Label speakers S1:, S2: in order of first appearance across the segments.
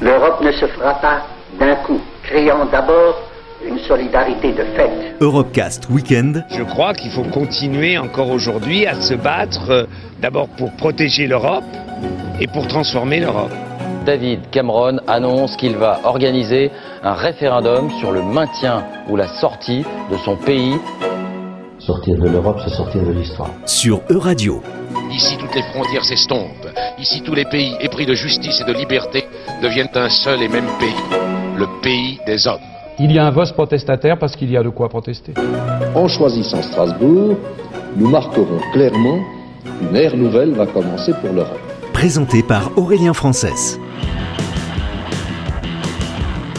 S1: L'Europe ne se fera pas d'un coup, créant d'abord une solidarité de fait.
S2: Europecast Weekend.
S3: Je crois qu'il faut continuer encore aujourd'hui à se battre euh, d'abord pour protéger l'Europe et pour transformer l'Europe.
S4: David Cameron annonce qu'il va organiser un référendum sur le maintien ou la sortie de son pays.
S5: Sortir de l'Europe, c'est sortir de l'histoire.
S2: Sur Euradio.
S6: Ici, toutes les frontières s'estompent. Ici, tous les pays épris de justice et de liberté deviennent un seul et même pays, le pays des hommes.
S7: Il y a un vote protestataire parce qu'il y a de quoi protester.
S8: En choisissant Strasbourg, nous marquerons clairement qu'une ère nouvelle va commencer pour l'Europe.
S2: Présenté par Aurélien Frances.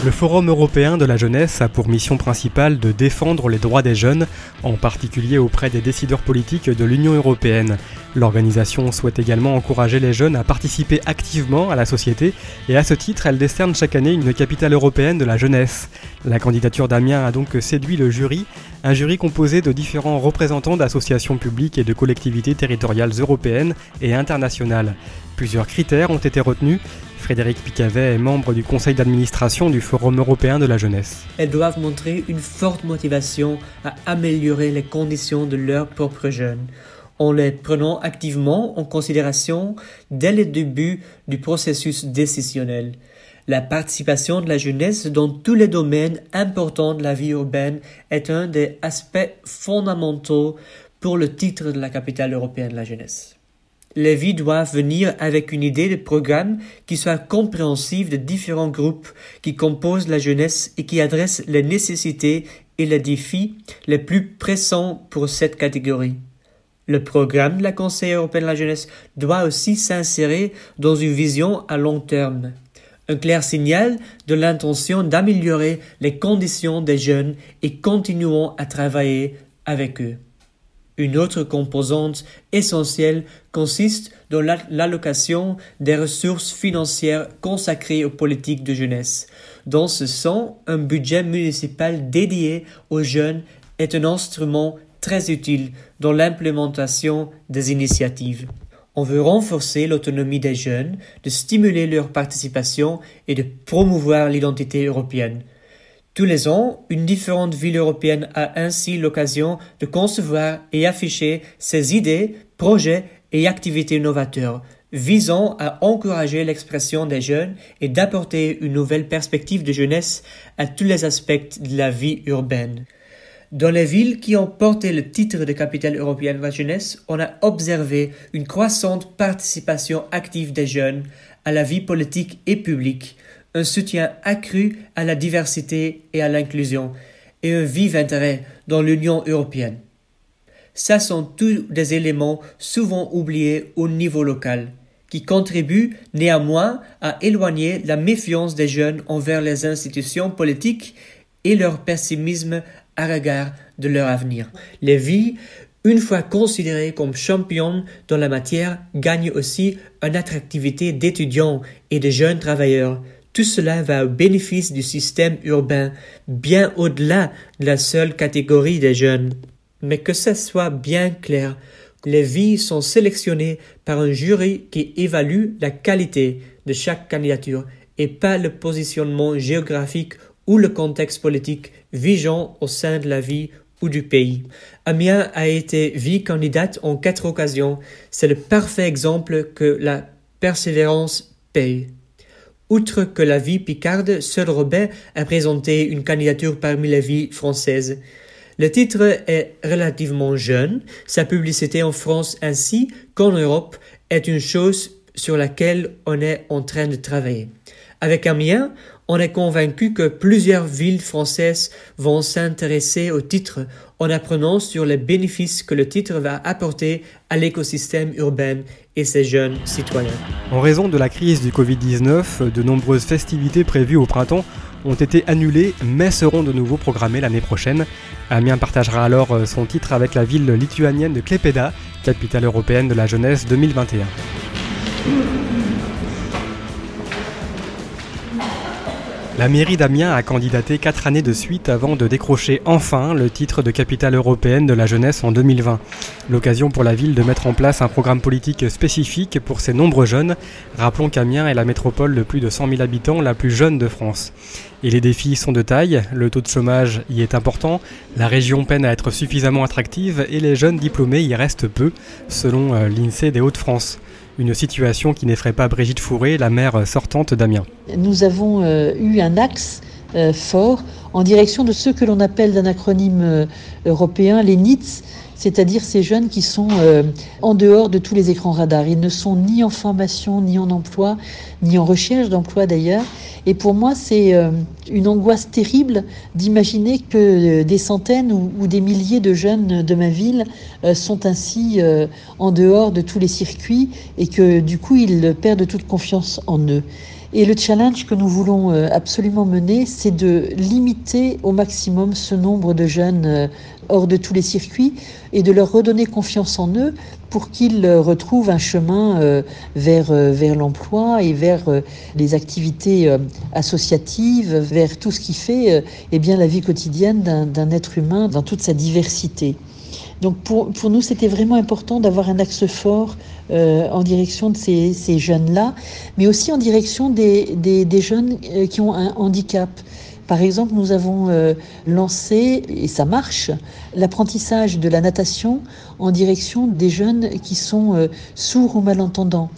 S9: Le Forum européen de la jeunesse a pour mission principale de défendre les droits des jeunes, en particulier auprès des décideurs politiques de l'Union européenne. L'organisation souhaite également encourager les jeunes à participer activement à la société et à ce titre, elle décerne chaque année une capitale européenne de la jeunesse. La candidature d'Amiens a donc séduit le jury, un jury composé de différents représentants d'associations publiques et de collectivités territoriales européennes et internationales. Plusieurs critères ont été retenus. Frédéric Picavet est membre du conseil d'administration du Forum européen de la jeunesse.
S10: Elles doivent montrer une forte motivation à améliorer les conditions de leurs propres jeunes en les prenant activement en considération dès le début du processus décisionnel. La participation de la jeunesse dans tous les domaines importants de la vie urbaine est un des aspects fondamentaux pour le titre de la capitale européenne de la jeunesse. Les vies doivent venir avec une idée de programme qui soit compréhensive de différents groupes qui composent la jeunesse et qui adresse les nécessités et les défis les plus pressants pour cette catégorie. Le programme de la Conseil européen de la jeunesse doit aussi s'insérer dans une vision à long terme. Un clair signal de l'intention d'améliorer les conditions des jeunes et continuons à travailler avec eux. Une autre composante essentielle consiste dans l'allocation des ressources financières consacrées aux politiques de jeunesse. Dans ce sens, un budget municipal dédié aux jeunes est un instrument très utile dans l'implémentation des initiatives. On veut renforcer l'autonomie des jeunes, de stimuler leur participation et de promouvoir l'identité européenne. Tous les ans, une différente ville européenne a ainsi l'occasion de concevoir et afficher ses idées, projets et activités novateurs, visant à encourager l'expression des jeunes et d'apporter une nouvelle perspective de jeunesse à tous les aspects de la vie urbaine. Dans les villes qui ont porté le titre de capitale européenne de la jeunesse, on a observé une croissante participation active des jeunes à la vie politique et publique, un soutien accru à la diversité et à l'inclusion, et un vif intérêt dans l'Union européenne. Ça sont tous des éléments souvent oubliés au niveau local, qui contribuent néanmoins à éloigner la méfiance des jeunes envers les institutions politiques et leur pessimisme à regard de leur avenir. Les vies, une fois considérées comme championnes dans la matière, gagnent aussi une attractivité d'étudiants et de jeunes travailleurs, tout cela va au bénéfice du système urbain, bien au-delà de la seule catégorie des jeunes. Mais que ce soit bien clair, les vies sont sélectionnées par un jury qui évalue la qualité de chaque candidature et pas le positionnement géographique ou le contexte politique vigeant au sein de la vie ou du pays. Amiens a été vie-candidate en quatre occasions. C'est le parfait exemple que la persévérance paye. Outre que la vie picarde, seul Robert a présenté une candidature parmi les vies françaises. Le titre est relativement jeune, sa publicité en France ainsi qu'en Europe est une chose sur laquelle on est en train de travailler. Avec Amiens, on est convaincu que plusieurs villes françaises vont s'intéresser au titre en apprenant sur les bénéfices que le titre va apporter à l'écosystème urbain et ses jeunes citoyens.
S9: En raison de la crise du Covid-19, de nombreuses festivités prévues au printemps ont été annulées mais seront de nouveau programmées l'année prochaine. Amiens partagera alors son titre avec la ville lituanienne de Klaipėda, capitale européenne de la jeunesse 2021. La mairie d'Amiens a candidaté quatre années de suite avant de décrocher enfin le titre de capitale européenne de la jeunesse en 2020. L'occasion pour la ville de mettre en place un programme politique spécifique pour ses nombreux jeunes. Rappelons qu'Amiens est la métropole de plus de 100 000 habitants la plus jeune de France. Et les défis sont de taille, le taux de chômage y est important, la région peine à être suffisamment attractive et les jeunes diplômés y restent peu, selon euh, l'INSEE des Hauts-de-France. Une situation qui n'effraie pas Brigitte Fourré, la maire sortante d'Amiens.
S11: Nous avons euh, eu un axe euh, fort en direction de ceux que l'on appelle d'un acronyme euh, européen les NITS, c'est-à-dire ces jeunes qui sont en dehors de tous les écrans radars. Ils ne sont ni en formation, ni en emploi, ni en recherche d'emploi d'ailleurs. Et pour moi, c'est une angoisse terrible d'imaginer que des centaines ou, des milliers de jeunes de ma ville sont ainsi en dehors de tous les circuits et que du coup, ils perdent toute confiance en eux. Et le challenge que nous voulons euh, absolument mener, c'est de limiter au maximum ce nombre de jeunes euh, hors de tous les circuits et de leur redonner confiance en eux pour qu'ils euh, retrouvent un chemin vers, l'emploi et vers les activités associatives, vers tout ce qui fait eh bien, la vie quotidienne d'un être humain dans toute sa diversité. Donc pour, pour nous, c'était vraiment important d'avoir un axe fort euh, en direction de ces, ces jeunes-là, mais aussi en direction des, des, des, jeunes euh, qui ont un handicap. Par exemple, nous avons euh, lancé, et ça marche, l'apprentissage de la natation en direction des jeunes qui sont sourds ou malentendants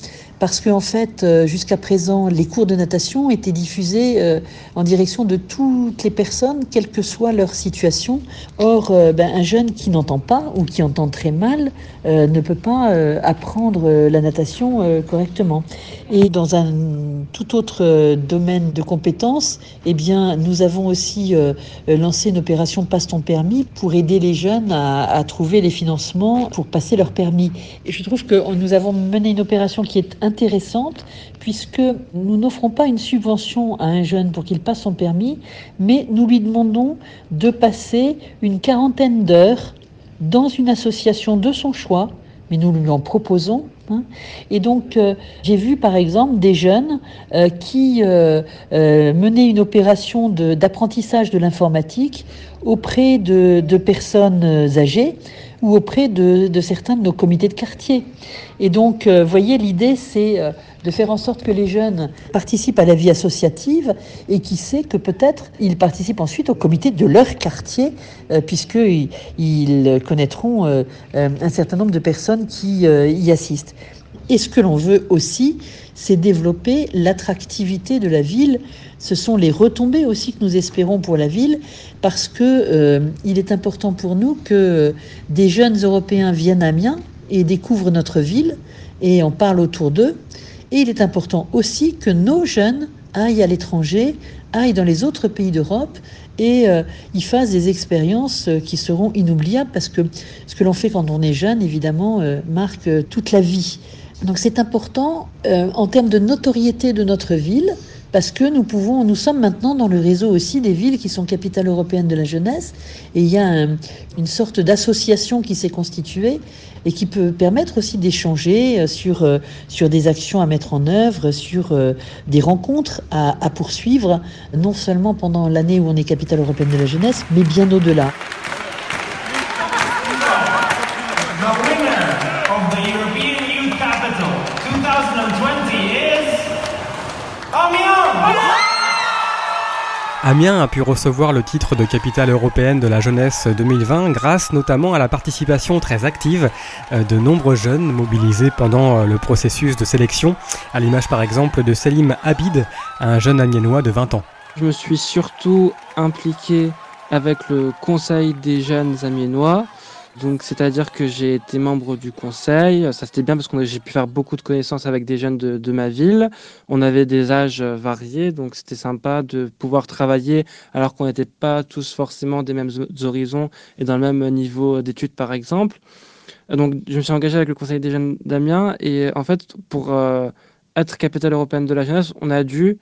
S11: parce qu'en en fait, euh, jusqu'à présent, les cours de natation étaient diffusés euh, en direction de toutes les personnes, quelle que soit leur situation. Or, euh, ben, un jeune qui n'entend pas ou qui entend très mal ne peut pas apprendre la natation correctement. Et dans un tout autre domaine de compétences, eh bien, nous avons aussi lancé une opération Passe ton permis pour aider les jeunes à, trouver les financements pour passer leur permis. Et je trouve que nous avons mené une opération qui est intéressante puisque nous n'offrons pas une subvention à un jeune pour qu'il passe son permis, mais nous lui demandons de passer une quarantaine d'heures dans une association de son choix, mais nous lui en proposons. Hein. Et donc, euh, j'ai vu par exemple des jeunes euh, qui euh, menaient une opération d'apprentissage de, l'informatique auprès de, de personnes âgées ou auprès de, certains de nos comités de quartier. Et donc, vous voyez, l'idée, c'est de faire en sorte que les jeunes participent à la vie associative et qui sait que peut-être ils participent ensuite au comité de leur quartier, euh, puisqu'ils ils connaîtront euh, euh, un certain nombre de personnes qui y assistent. Et ce que l'on veut aussi, c'est développer l'attractivité de la ville. Ce sont les retombées aussi que nous espérons pour la ville, parce que il est important pour nous que des jeunes Européens viennent à Amiens et découvrent notre ville et en parlent autour d'eux. Et il est important aussi que nos jeunes aillent à l'étranger, aillent dans les autres pays d'Europe et euh, y fassent des expériences euh, qui seront inoubliables parce que ce que l'on fait quand on est jeune, évidemment, euh, marque toute la vie. Donc c'est important en termes de notoriété de notre ville parce que nous pouvons, nous sommes maintenant dans le réseau aussi des villes qui sont capitales européennes de la jeunesse, et il y a une sorte d'association qui s'est constituée et qui peut permettre aussi d'échanger euh, sur, euh, sur des actions à mettre en œuvre, sur euh, des rencontres à, à poursuivre, non seulement pendant l'année où on est capitale européenne de la jeunesse, mais bien au-delà.
S9: Amiens a pu recevoir le titre de capitale européenne de la jeunesse 2020 grâce notamment à la participation très active euh, de nombreux jeunes mobilisés pendant euh, le processus de sélection, à l'image par exemple de Selim Habid, un jeune amiénois de 20 ans.
S12: Je me suis surtout impliqué avec le Conseil des jeunes amiénois donc, c'est-à-dire que j'ai été membre du conseil. Ça, c'était bien parce que j'ai pu faire beaucoup de connaissances avec des jeunes de, ma ville. On avait des âges variés, donc c'était sympa de pouvoir travailler alors qu'on n'était pas tous forcément des mêmes horizons et dans le même niveau d'études, par exemple. Donc, je me suis engagé avec le conseil des jeunes d'Amiens et en fait, pour euh, être capitale européenne de la jeunesse, on a dû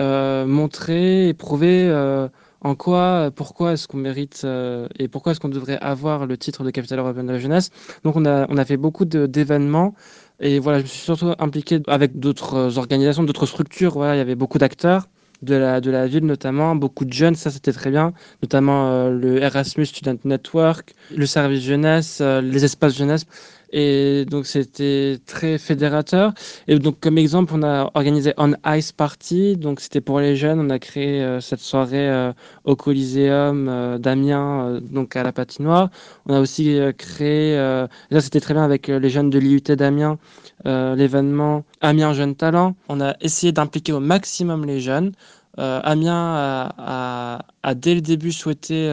S12: euh, montrer et prouver euh, en quoi, pourquoi est-ce qu'on mérite euh, et pourquoi est-ce qu'on devrait avoir le titre de capitale européenne de la jeunesse? Donc on a, on a fait beaucoup d'événements et voilà, je me suis surtout impliqué avec d'autres organisations, d'autres structures. Voilà, il y avait beaucoup d'acteurs de la, de la ville notamment, beaucoup de jeunes, ça c'était très bien, notamment le Erasmus Student Network, le service jeunesse, les espaces jeunesse. Et donc, c'était très fédérateur. Et donc, comme exemple, on a organisé On Ice Party. Donc, c'était pour les jeunes. On a créé euh, cette soirée euh, au Coliseum euh, d'Amiens, donc à la patinoire. On a aussi créé, là, c'était très bien avec les jeunes de l'IUT d'Amiens, l'événement Amiens Jeunes Talents. On a essayé d'impliquer au maximum les jeunes. Amiens a, dès le début souhaité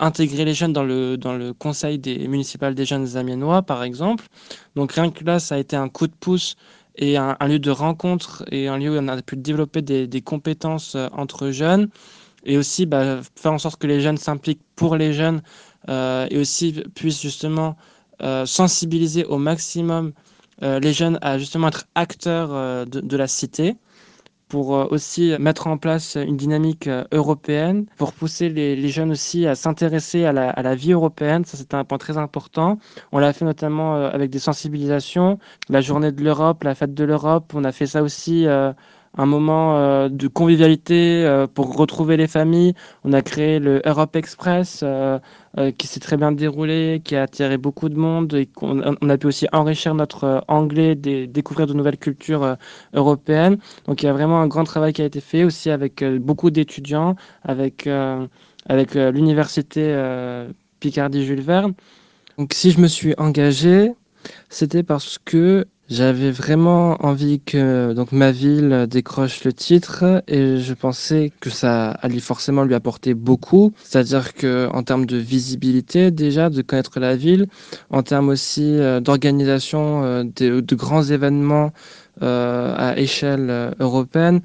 S12: intégrer les jeunes dans le, dans le conseil des municipal des jeunes amiénois, par exemple. Donc rien que là, ça a été un coup de pouce et un, lieu de rencontre et un lieu où on a pu développer des, compétences euh, entre jeunes et aussi bah, faire en sorte que les jeunes s'impliquent pour les jeunes euh, et aussi puissent justement sensibiliser au maximum les jeunes à justement être acteurs de la cité pour euh, aussi mettre en place une dynamique euh, européenne, pour pousser les, jeunes aussi à s'intéresser à la, à la, vie européenne. Ça, c'est un point très important. On l'a fait notamment euh, avec des sensibilisations, la journée de l'Europe, la fête de l'Europe. On a fait ça aussi un moment euh, de convivialité euh, pour retrouver les familles. On a créé le Europe Express euh, qui s'est très bien déroulé, qui a attiré beaucoup de monde et on, a pu aussi enrichir notre anglais, découvrir de nouvelles cultures européennes. Donc il y a vraiment un grand travail qui a été fait aussi avec beaucoup d'étudiants, avec, avec l'université Picardie Jules Verne. Donc si je me suis engagé, c'était parce que j'avais vraiment envie que donc ma ville décroche le titre et je pensais que ça allait forcément lui apporter beaucoup, c'est-à-dire que en termes de visibilité déjà, de connaître la ville, en termes aussi euh, d'organisation euh, de, grands événements euh, à échelle européenne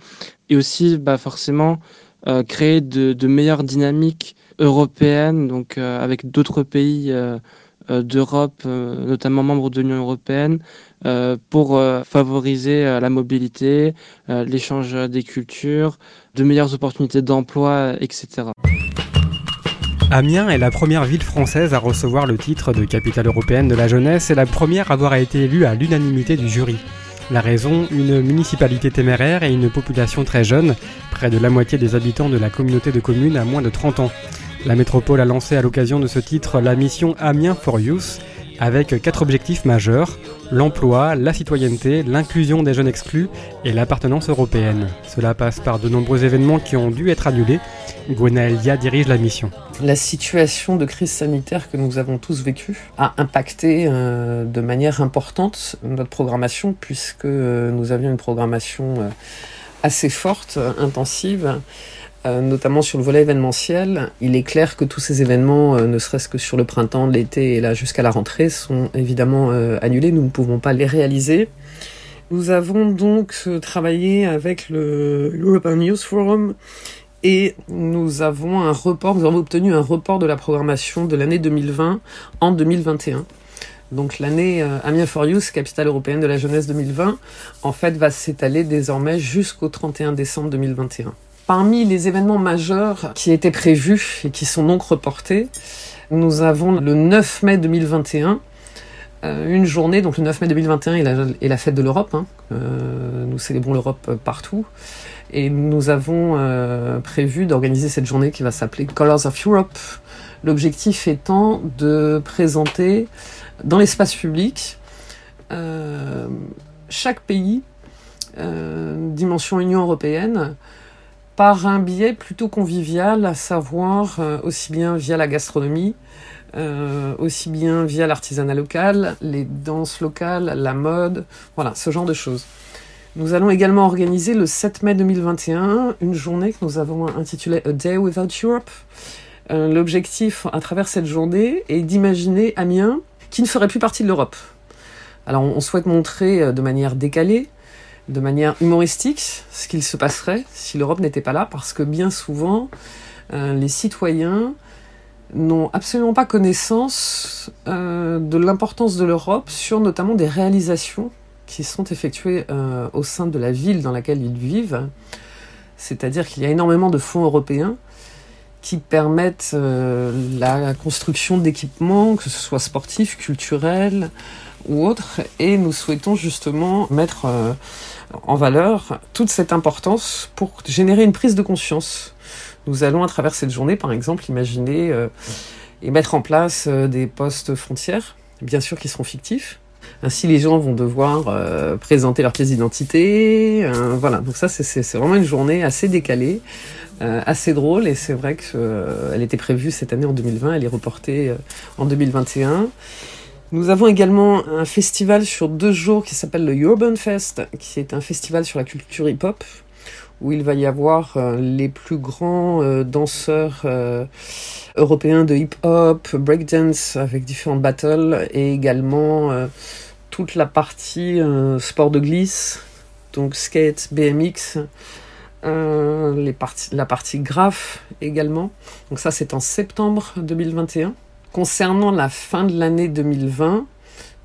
S12: et aussi bah, forcément créer de, de, meilleures dynamiques européennes, donc avec d'autres pays d'Europe, notamment membres de l'Union européenne, euh, pour euh, favoriser euh, la mobilité, l'échange des cultures, de meilleures opportunités d'emploi, etc.
S9: Amiens est la première ville française à recevoir le titre de capitale européenne de la jeunesse et la première à avoir été élue à l'unanimité du jury. La raison, une municipalité téméraire et une population très jeune, près de la moitié des habitants de la communauté de communes à moins de 30 ans. La métropole a lancé à l'occasion de ce titre la mission Amiens for Youth, avec quatre objectifs majeurs, l'emploi, la citoyenneté, l'inclusion des jeunes exclus et l'appartenance européenne. Cela passe par de nombreux événements qui ont dû être annulés. Gwenaëlia dirige la mission.
S13: La situation de crise sanitaire que nous avons tous vécue a impacté euh, de manière importante notre programmation puisque euh, nous avions une programmation euh, assez forte, intensive euh, notamment sur le volet événementiel. Il est clair que tous ces événements, euh, ne serait-ce que sur le printemps, l'été et là jusqu'à la rentrée, sont évidemment euh, annulés. Nous ne pouvons pas les réaliser. Nous avons donc travaillé avec le European News Forum et nous avons un report, nous avons obtenu un report de la programmation de l'année 2020 en 2021. Donc l'année Amiens for Youth, capitale européenne de la jeunesse 2020, en fait va s'étaler désormais jusqu'au 31 décembre 2021. Parmi les événements majeurs qui étaient prévus et qui sont donc reportés, nous avons le 9 mai 2021, euh, une journée, donc le 9 mai 2021 est la, fête de l'Europe. Hein. Euh, nous célébrons l'Europe partout. Et nous avons euh, prévu d'organiser cette journée qui va s'appeler Colors of Europe. L'objectif étant de présenter dans l'espace public chaque pays, dimension Union européenne, par un biais plutôt convivial, à savoir euh, aussi bien via la gastronomie, euh, aussi bien via l'artisanat local, les danses locales, la mode, voilà, ce genre de choses. Nous allons également organiser le 7 mai 2021 une journée que nous avons intitulée A Day Without Europe. Euh, l'objectif à travers cette journée est d'imaginer Amiens qui ne ferait plus partie de l'Europe. Alors on souhaite montrer de manière décalée de manière humoristique ce qu'il se passerait si l'Europe n'était pas là, parce que bien souvent, euh, les citoyens n'ont absolument pas connaissance euh, de l'importance de l'Europe sur notamment des réalisations qui sont effectuées euh, au sein de la ville dans laquelle ils vivent. C'est-à-dire qu'il y a énormément de fonds européens qui permettent la construction d'équipements, que ce soit sportifs, culturels ou autres, et nous souhaitons justement mettre en valeur toute cette importance pour générer une prise de conscience. Nous allons à travers cette journée, par exemple, imaginer euh, et mettre en place euh, des postes frontières, bien sûr qui seront fictifs. Ainsi, les gens vont devoir euh, présenter leur pièce d'identité. voilà, donc ça, c'est- vraiment une journée assez décalée, assez drôle, et c'est vrai qu'elle était prévue cette année en 2020, elle est reportée en 2021. Nous avons également un festival sur deux jours qui s'appelle le Urban Fest, qui est un festival sur la culture hip-hop, où il va y avoir euh, les plus grands euh, danseurs euh, européens de hip-hop, breakdance, avec différentes battles, et également toute la partie sport de glisse, donc skate, BMX, la partie graph également. Donc ça c'est en septembre 2021. Concernant la fin de l'année 2020,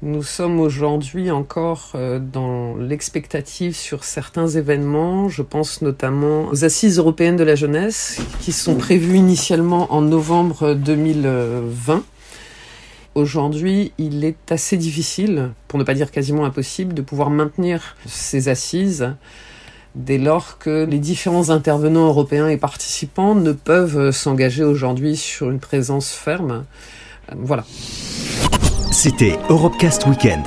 S13: nous sommes aujourd'hui encore euh, dans l'expectative sur certains événements. Je pense notamment aux Assises européennes de la jeunesse qui sont prévues initialement en novembre 2020. Aujourd'hui, il est assez difficile, pour ne pas dire quasiment impossible, de pouvoir maintenir ces assises dès lors que les différents intervenants européens et participants ne peuvent s'engager aujourd'hui sur une présence ferme. Euh, Voilà.
S2: C'était Europecast Weekend.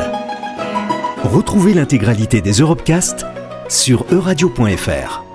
S2: Retrouvez l'intégralité des Europecast sur euradio.fr.